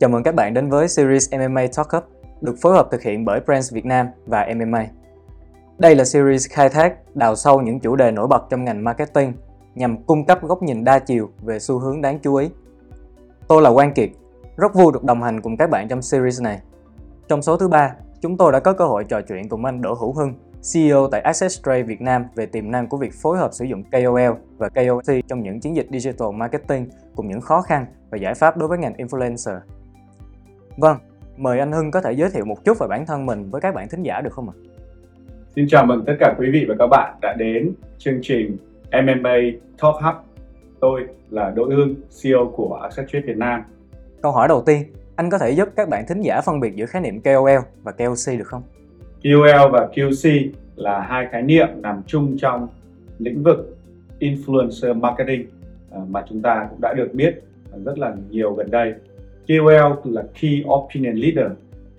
Chào mừng các bạn đến với series MMA Talk Up được phối hợp thực hiện bởi Brands Việt Nam và MMA. Đây là series khai thác đào sâu những chủ đề nổi bật trong ngành marketing nhằm cung cấp góc nhìn đa chiều về xu hướng đáng chú ý. Tôi là Quang Kiệt, rất vui được đồng hành cùng các bạn trong series này. Trong số thứ ba, chúng tôi đã có cơ hội trò chuyện cùng anh Đỗ Hữu Hưng, CEO tại Access Trade Việt Nam về tiềm năng của việc phối hợp sử dụng KOL và KOC trong những chiến dịch digital marketing cùng những khó khăn và giải pháp đối với ngành influencer. Vâng, mời anh Hưng có thể giới thiệu một chút về bản thân mình với các bạn thính giả được không ạ? Xin chào mừng tất cả quý vị và các bạn đã đến chương trình MMA Talk Hub. Tôi là Đỗ Hưng, CEO của Access Trade Việt Nam. Câu hỏi đầu tiên, anh có thể giúp các bạn thính giả phân biệt giữa khái niệm KOL và KOC được không? KOL và QC là hai khái niệm nằm chung trong lĩnh vực influencer marketing à, mà chúng ta cũng đã được biết rất là nhiều gần đây. KOL là Key Opinion Leader,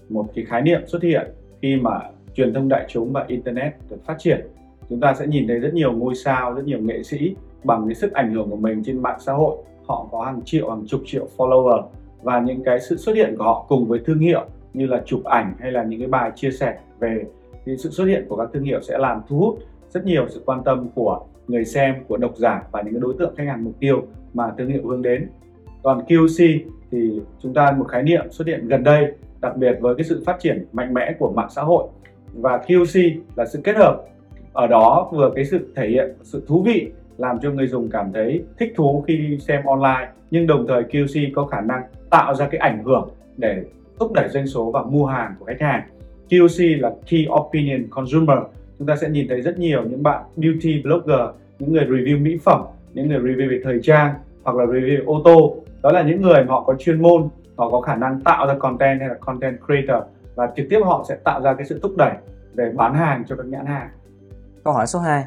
một cái khái niệm xuất hiện khi mà truyền thông đại chúng và internet được phát triển. Chúng ta sẽ nhìn thấy rất nhiều ngôi sao, rất nhiều nghệ sĩ bằng cái sức ảnh hưởng của mình trên mạng xã hội. Họ có hàng triệu, hàng chục triệu follower và những cái sự xuất hiện của họ cùng với thương hiệu như là chụp ảnh hay là những cái bài chia sẻ về thì sự xuất hiện của các thương hiệu sẽ làm thu hút rất nhiều sự quan tâm của người xem, của độc giả và những cái đối tượng khách hàng mục tiêu mà thương hiệu hướng đến. Còn QC thì chúng ta một khái niệm xuất hiện gần đây, đặc biệt với cái sự phát triển mạnh mẽ của mạng xã hội. Và QC là sự kết hợp. Ở đó vừa cái sự thể hiện sự thú vị làm cho người dùng cảm thấy thích thú khi xem online nhưng đồng thời QC có khả năng tạo ra cái ảnh hưởng để thúc đẩy doanh số và mua hàng của khách hàng. QC là Key Opinion Consumer. Chúng ta sẽ nhìn thấy rất nhiều những bạn beauty blogger những người review mỹ phẩm những người review về thời trang hoặc là review ô tô đó là những người mà họ có chuyên môn họ có khả năng tạo ra content hay là content creator và trực tiếp họ sẽ tạo ra cái sự thúc đẩy để bán hàng cho các nhãn hàng Câu hỏi số 2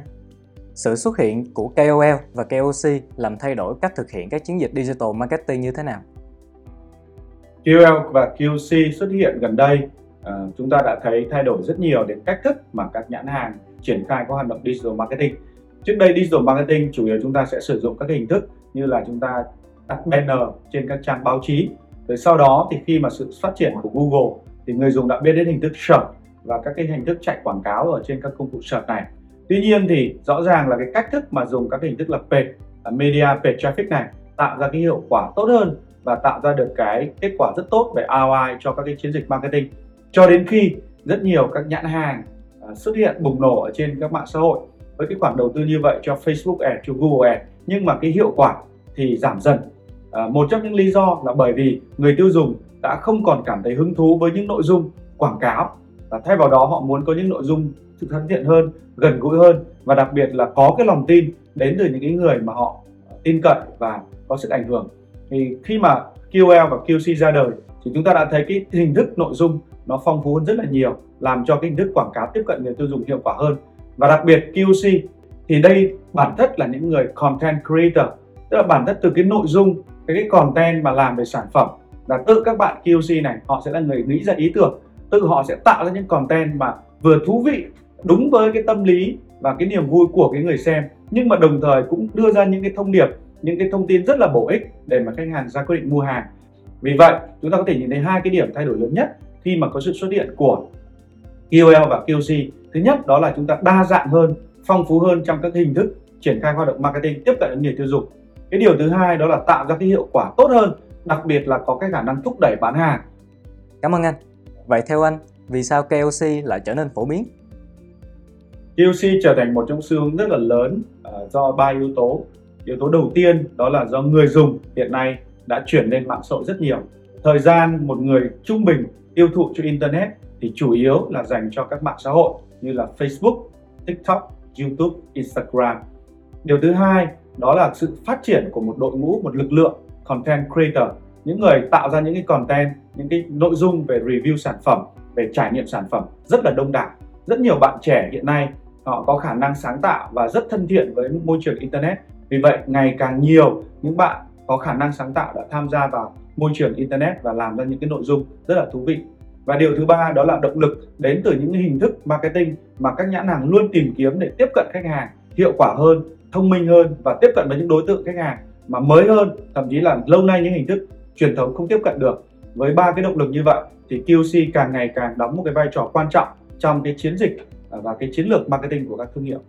sự xuất hiện của KOL và KOC làm thay đổi cách thực hiện các chiến dịch digital marketing như thế nào? KOL và QC xuất hiện gần đây, à, chúng ta đã thấy thay đổi rất nhiều đến cách thức mà các nhãn hàng triển khai các hoạt động digital marketing. Trước đây digital marketing chủ yếu chúng ta sẽ sử dụng các hình thức như là chúng ta các banner trên các trang báo chí. Rồi sau đó thì khi mà sự phát triển của Google thì người dùng đã biết đến hình thức search và các cái hình thức chạy quảng cáo ở trên các công cụ search này. Tuy nhiên thì rõ ràng là cái cách thức mà dùng các cái hình thức là paid, media paid traffic này tạo ra cái hiệu quả tốt hơn và tạo ra được cái kết quả rất tốt về ROI cho các cái chiến dịch marketing. Cho đến khi rất nhiều các nhãn hàng à, xuất hiện bùng nổ ở trên các mạng xã hội với cái khoản đầu tư như vậy cho Facebook Ads, cho Google Ads nhưng mà cái hiệu quả thì giảm dần. À, một trong những lý do là bởi vì người tiêu dùng đã không còn cảm thấy hứng thú với những nội dung quảng cáo và thay vào đó họ muốn có những nội dung sự thân thiện hơn, gần gũi hơn và đặc biệt là có cái lòng tin đến từ những cái người mà họ ờ, tin cậy và có sức ảnh hưởng. Thì khi mà QL và QC ra đời thì chúng ta đã thấy cái hình thức nội dung nó phong phú hơn rất là nhiều, làm cho cái hình thức quảng cáo tiếp cận người tiêu dùng hiệu quả hơn. Và đặc biệt QC thì đây bản chất là những người content creator, tức là bản chất từ cái nội dung, cái, content mà làm về sản phẩm là tự các bạn QC này họ sẽ là người nghĩ ra ý tưởng, tự họ sẽ tạo ra những content mà vừa thú vị đúng với cái tâm lý và cái niềm vui của cái người xem nhưng mà đồng thời cũng đưa ra những cái thông điệp những cái thông tin rất là bổ ích để mà khách hàng ra quyết định mua hàng. Vì vậy chúng ta có thể nhìn thấy hai cái điểm thay đổi lớn nhất khi mà có sự xuất hiện của KOL và QC thứ nhất đó là chúng ta đa dạng hơn phong phú hơn trong các hình thức triển khai hoạt động marketing tiếp cận đến người tiêu dùng cái điều thứ hai đó là tạo ra cái hiệu quả tốt hơn đặc biệt là có cái khả năng thúc đẩy bán hàng cảm ơn anh vậy theo anh vì sao KOC lại trở nên phổ biến QC trở thành một trong xu hướng rất là lớn uh, do ba yếu tố. Yếu tố đầu tiên đó là do người dùng hiện nay đã chuyển lên mạng xã hội rất nhiều. Thời gian một người trung bình tiêu thụ cho internet thì chủ yếu là dành cho các mạng xã hội như là Facebook, TikTok, YouTube, Instagram. Điều thứ hai đó là sự phát triển của một đội ngũ, một lực lượng content creator, những người tạo ra những cái content, những cái nội dung về review sản phẩm, về trải nghiệm sản phẩm rất là đông đảo. Rất nhiều bạn trẻ hiện nay họ có khả năng sáng tạo và rất thân thiện với môi trường internet. Vì vậy ngày càng nhiều những bạn có khả năng sáng tạo đã tham gia vào môi trường internet và làm ra những cái nội dung rất là thú vị. Và điều thứ ba đó là động lực đến từ những hình thức marketing mà các nhãn hàng luôn tìm kiếm để tiếp cận khách hàng hiệu quả hơn thông minh hơn và tiếp cận với những đối tượng khách hàng mà mới hơn thậm chí là lâu nay những hình thức truyền thống không tiếp cận được với ba cái động lực như vậy thì QC càng ngày càng đóng một cái vai trò quan trọng trong cái chiến dịch và cái chiến lược marketing của các thương hiệu.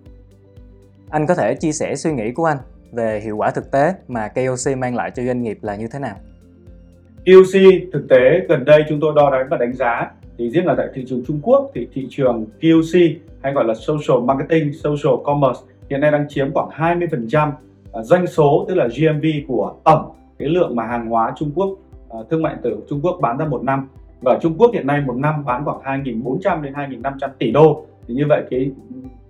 Anh có thể chia sẻ suy nghĩ của anh về hiệu quả thực tế mà KOC mang lại cho doanh nghiệp là như thế nào? QC thực tế gần đây chúng tôi đo đếm và đánh giá thì riêng là tại thị trường Trung Quốc thì thị trường QC hay gọi là social marketing, social commerce hiện nay đang chiếm khoảng 20% à, doanh số, tức là GMV của tổng cái lượng mà hàng hóa Trung Quốc à, thương mại tử Trung Quốc bán ra một năm. Và Trung Quốc hiện nay một năm bán khoảng 2.400 đến 2.500 tỷ đô. Thì như vậy cái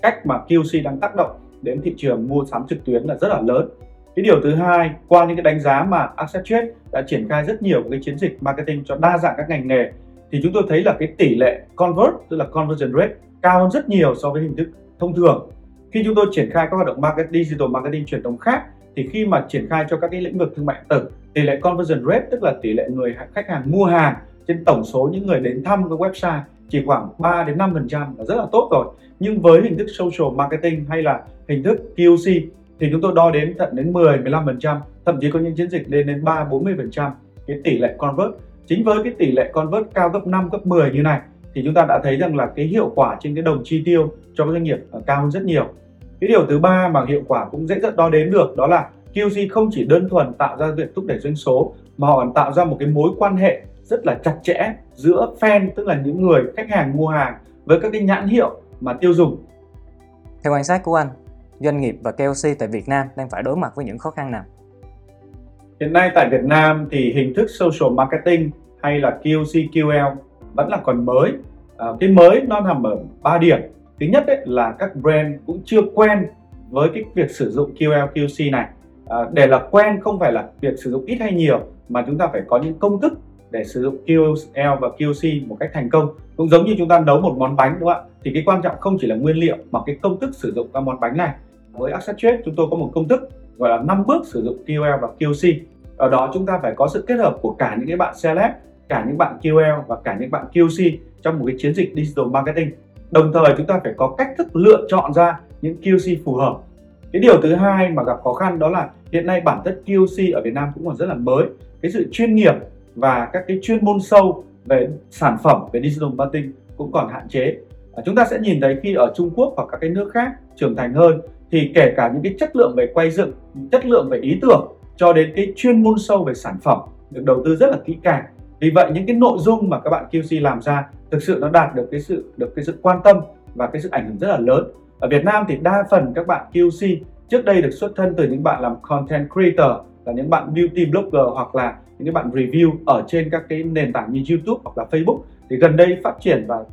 cách mà QC đang tác động đến thị trường mua sắm trực tuyến là rất là lớn. Cái điều thứ hai, qua những cái đánh giá mà Accenture đã triển khai rất nhiều cái chiến dịch marketing cho đa dạng các ngành nghề, thì chúng tôi thấy là cái tỷ lệ convert, tức là conversion rate, cao hơn rất nhiều so với hình thức thông thường khi chúng tôi triển khai các hoạt động marketing digital marketing truyền thống khác thì khi mà triển khai cho các cái lĩnh vực thương mại tử tỷ lệ conversion rate tức là tỷ lệ người khách hàng mua hàng trên tổng số những người đến thăm cái website chỉ khoảng 3 đến 5% là rất là tốt rồi. Nhưng với hình thức social marketing hay là hình thức QC thì chúng tôi đo đến tận đến 10, 15 phần trăm, thậm chí có những chiến dịch lên đến 3, 40% cái tỷ lệ convert. Chính với cái tỷ lệ convert cao gấp 5, gấp 10 như này thì chúng ta đã thấy rằng là cái hiệu quả trên cái đồng chi tiêu cho các doanh nghiệp cao hơn rất nhiều. Cái điều thứ ba mà hiệu quả cũng dễ rất đo đếm được đó là QC không chỉ đơn thuần tạo ra việc thúc đẩy doanh số mà họ còn tạo ra một cái mối quan hệ rất là chặt chẽ giữa fan tức là những người khách hàng mua hàng với các cái nhãn hiệu mà tiêu dùng. Theo quan sát của anh, doanh nghiệp và KOC tại Việt Nam đang phải đối mặt với những khó khăn nào? Hiện nay tại Việt Nam thì hình thức social marketing hay là QC QL vẫn là còn mới. À, cái mới nó nằm ở ba điểm. Thứ nhất ấy, là các brand cũng chưa quen với cái việc sử dụng QL QC này. À, để là quen không phải là việc sử dụng ít hay nhiều mà chúng ta phải có những công thức để sử dụng QL và QC một cách thành công. Cũng giống như chúng ta nấu một món bánh đúng không ạ? Thì cái quan trọng không chỉ là nguyên liệu mà cái công thức sử dụng các món bánh này. Với Accenture chúng tôi có một công thức gọi là 5 bước sử dụng QL và QC ở đó chúng ta phải có sự kết hợp của cả những cái bạn celeb cả những bạn QL và cả những bạn QC trong một cái chiến dịch digital marketing đồng thời chúng ta phải có cách thức lựa chọn ra những QC phù hợp. Cái điều thứ hai mà gặp khó khăn đó là hiện nay bản chất QC ở Việt Nam cũng còn rất là mới. Cái sự chuyên nghiệp và các cái chuyên môn sâu về sản phẩm về digital marketing cũng còn hạn chế. À, chúng ta sẽ nhìn thấy khi ở Trung Quốc hoặc các cái nước khác trưởng thành hơn thì kể cả những cái chất lượng về quay dựng chất lượng về ý tưởng cho đến cái chuyên môn sâu về sản phẩm được đầu tư rất là kỹ càng vì vậy những cái nội dung mà các bạn QC làm ra thực sự nó đạt được cái sự được cái sự quan tâm và cái sự ảnh hưởng rất là lớn ở Việt Nam thì đa phần các bạn QC trước đây được xuất thân từ những bạn làm content creator là những bạn beauty blogger hoặc là những bạn review ở trên các cái nền tảng như YouTube hoặc là Facebook thì gần đây phát triển và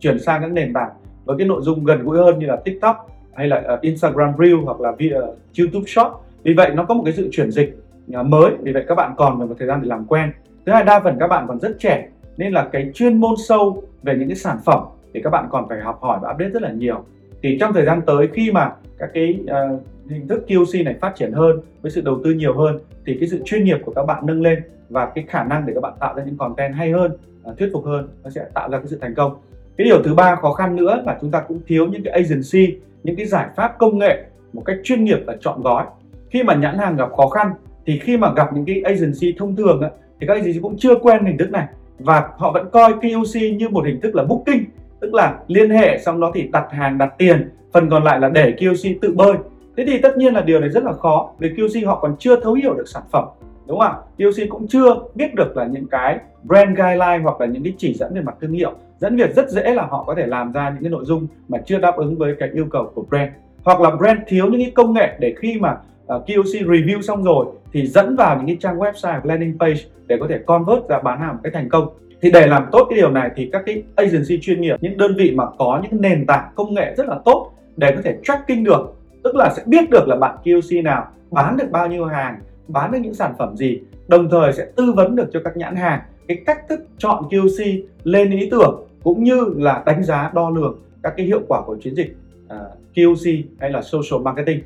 chuyển sang các nền tảng với cái nội dung gần gũi hơn như là TikTok hay là ờ, Instagram Reel hoặc là ờ, YouTube Short. Vì vậy nó có một cái sự chuyển dịch ờ, mới, vì vậy các bạn còn phải một thời gian để làm quen. Thứ hai đa phần các bạn còn rất trẻ nên là cái chuyên môn sâu về những cái sản phẩm thì các bạn còn phải học hỏi và update rất là nhiều. Thì trong thời gian tới khi mà các cái uh, hình thức QC này phát triển hơn với sự đầu tư nhiều hơn thì cái sự chuyên nghiệp của các bạn nâng lên và cái khả năng để các bạn tạo ra những content hay hơn uh, thuyết phục hơn nó sẽ tạo ra cái sự thành công cái điều thứ ba khó khăn nữa là chúng ta cũng thiếu những cái agency những cái giải pháp công nghệ một cách chuyên nghiệp và chọn gói khi mà nhãn hàng gặp khó khăn thì khi mà gặp những cái agency thông thường á, thì các agency cũng chưa quen hình thức này. Và họ vẫn coi KOC như một hình thức là booking, tức là liên hệ, xong đó thì đặt hàng, đặt tiền. Phần còn lại là để KOC tự bơi. Thế thì tất nhiên là điều này rất là khó, vì QC họ còn chưa thấu hiểu được sản phẩm, đúng không ạ? QC cũng chưa biết được là những cái brand guideline hoặc là những cái chỉ dẫn về mặt thương hiệu. Dẫn việc rất dễ là họ có thể làm ra những cái nội dung mà chưa đáp ứng với cái yêu cầu của brand. Hoặc là brand thiếu những cái công nghệ để khi mà Ờ, uh, QC review xong rồi thì dẫn vào những cái trang website landing page để có thể convert ra bán hàng một cách thành công. Thì để làm tốt cái điều này thì các cái agency chuyên nghiệp những đơn vị mà có những nền tảng công nghệ rất là tốt để có thể tracking được tức là sẽ biết được là bạn QC nào bán được bao nhiêu hàng bán được những sản phẩm gì đồng thời sẽ tư vấn được cho các nhãn hàng. Cái cách thức chọn QC lên ý tưởng cũng như là đánh giá đo lường các cái hiệu quả của chiến dịch ờ, uh, QC hay là social marketing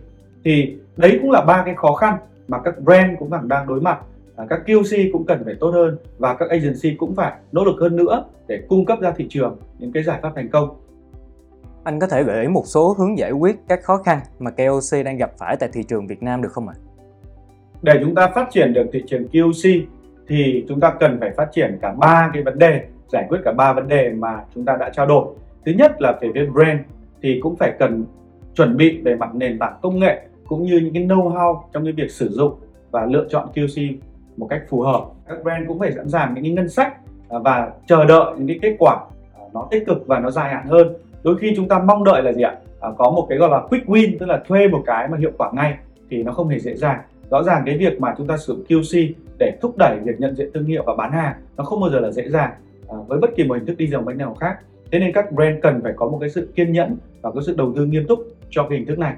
thì đấy cũng là ba cái khó khăn mà các brand cũng đang đang đối mặt. Uh, các QC cũng cần phải tốt hơn và các agency cũng phải nỗ lực hơn nữa để cung cấp ra thị trường những cái giải pháp thành công. Anh có thể gợi ý một số hướng giải quyết các khó khăn mà KOC đang gặp phải tại thị trường Việt Nam được không ạ? Để chúng ta phát triển được thị trường QC thì chúng ta cần phải phát triển cả ba cái vấn đề giải quyết cả ba vấn đề mà chúng ta đã trao đổi. Thứ nhất là về phía brand thì cũng phải cần chuẩn bị về mặt nền tảng công nghệ cũng như những cái know-how trong cái việc sử dụng và lựa chọn QC một cách phù hợp. Các brand cũng phải sẵn sàng những cái ngân sách à, và chờ đợi những cái kết quả à, nó tích cực và nó dài hạn hơn. Đôi khi chúng ta mong đợi là gì ạ? À, có một cái gọi là quick win tức là thuê một cái mà hiệu quả ngay thì nó không hề dễ dàng. Rõ ràng cái việc mà chúng ta sử dụng QC để thúc đẩy việc nhận diện thương hiệu và bán hàng nó không bao giờ là dễ dàng à, với bất kỳ một hình thức đi dòng bánh nào khác. Thế nên các brand cần phải có một cái sự kiên nhẫn và có sự đầu tư nghiêm túc cho cái hình thức này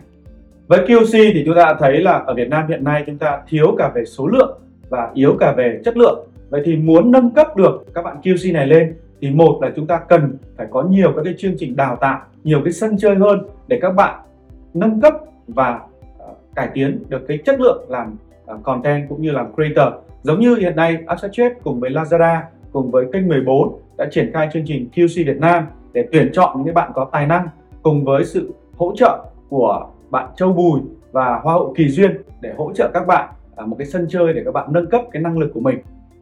với QC thì chúng ta đã thấy là ở Việt Nam hiện nay chúng ta thiếu cả về số lượng và yếu cả về chất lượng. Vậy thì muốn nâng cấp được các bạn QC này lên thì một là chúng ta cần phải có nhiều các cái chương trình đào tạo, nhiều cái sân chơi hơn để các bạn nâng cấp và ờ, cải tiến được cái chất lượng làm ờ, content cũng như làm creator. Giống như hiện nay Accenture cùng với Lazada, cùng với kênh 14 đã triển khai chương trình QC Việt Nam để tuyển chọn những bạn có tài năng, cùng với sự hỗ trợ của bạn Châu Bùi và Hoa hậu Kỳ Duyên để hỗ trợ các bạn à, một cái sân chơi để các bạn nâng cấp cái năng lực của mình.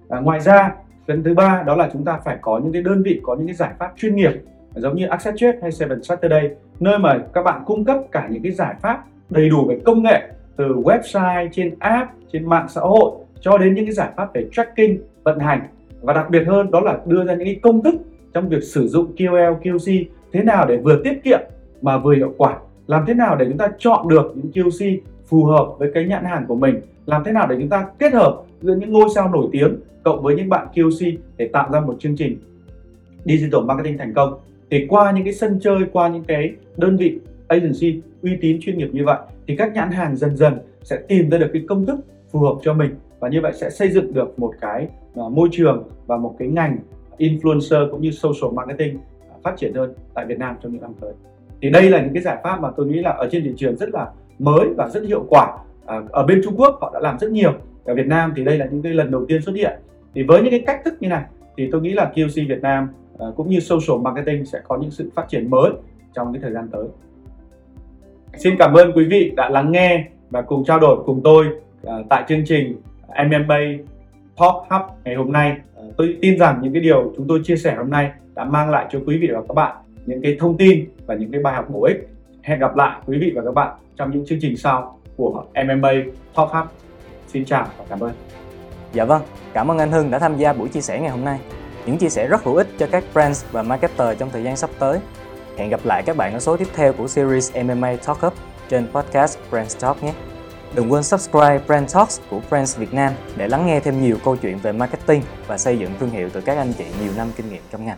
À, ngoài ra, phần thứ ba đó là chúng ta phải có những cái đơn vị có những cái giải pháp chuyên nghiệp giống như Accenture hay Seven Saturday nơi mà các bạn cung cấp cả những cái giải pháp đầy đủ về công nghệ từ website trên app trên mạng xã hội cho đến những cái giải pháp về tracking vận hành và đặc biệt hơn đó là đưa ra những cái công thức trong việc sử dụng QL, QC thế nào để vừa tiết kiệm mà vừa hiệu quả làm thế nào để chúng ta chọn được những QC phù hợp với cái nhãn hàng của mình? Làm thế nào để chúng ta kết hợp giữa những ngôi sao nổi tiếng cộng với những bạn QC để tạo ra một chương trình digital marketing thành công? Thì qua những cái sân chơi, qua những cái đơn vị agency uy tín chuyên nghiệp như vậy, thì các nhãn hàng dần dần sẽ tìm ra được cái công thức phù hợp cho mình và như vậy sẽ xây dựng được một cái à, môi trường và một cái ngành influencer cũng như social marketing à, phát triển hơn tại Việt Nam trong những năm tới thì đây là những cái giải pháp mà tôi nghĩ là ở trên thị trường rất là mới và rất hiệu quả. À, ở bên Trung Quốc họ đã làm rất nhiều. Ở Việt Nam thì đây là những cái lần đầu tiên xuất hiện. Thì với những cái cách thức như này thì tôi nghĩ là QC Việt Nam à, cũng như social marketing sẽ có những sự phát triển mới trong cái thời gian tới. Xin cảm ơn quý vị đã lắng nghe và cùng trao đổi cùng tôi à, tại chương trình MMA Talk Hub ngày hôm nay. À, tôi tin rằng những cái điều chúng tôi chia sẻ hôm nay đã mang lại cho quý vị và các bạn những cái thông tin và những cái bài học bổ ích. Hẹn gặp lại quý vị và các bạn trong những chương trình sau của MMA Talk Hub. Xin chào và cảm ơn. Dạ vâng cảm ơn anh Hưng đã tham gia buổi chia sẻ ngày hôm nay. Những chia sẻ rất hữu ích cho các brands và marketer trong thời gian sắp tới. Hẹn gặp lại các bạn ở số tiếp theo của series MMA Talk Up trên podcast Brand Talk nhé. Đừng quên subscribe Brand Talks của Brands Việt Nam để lắng nghe thêm nhiều câu chuyện về marketing và xây dựng thương hiệu từ các anh chị nhiều năm kinh nghiệm trong ngành.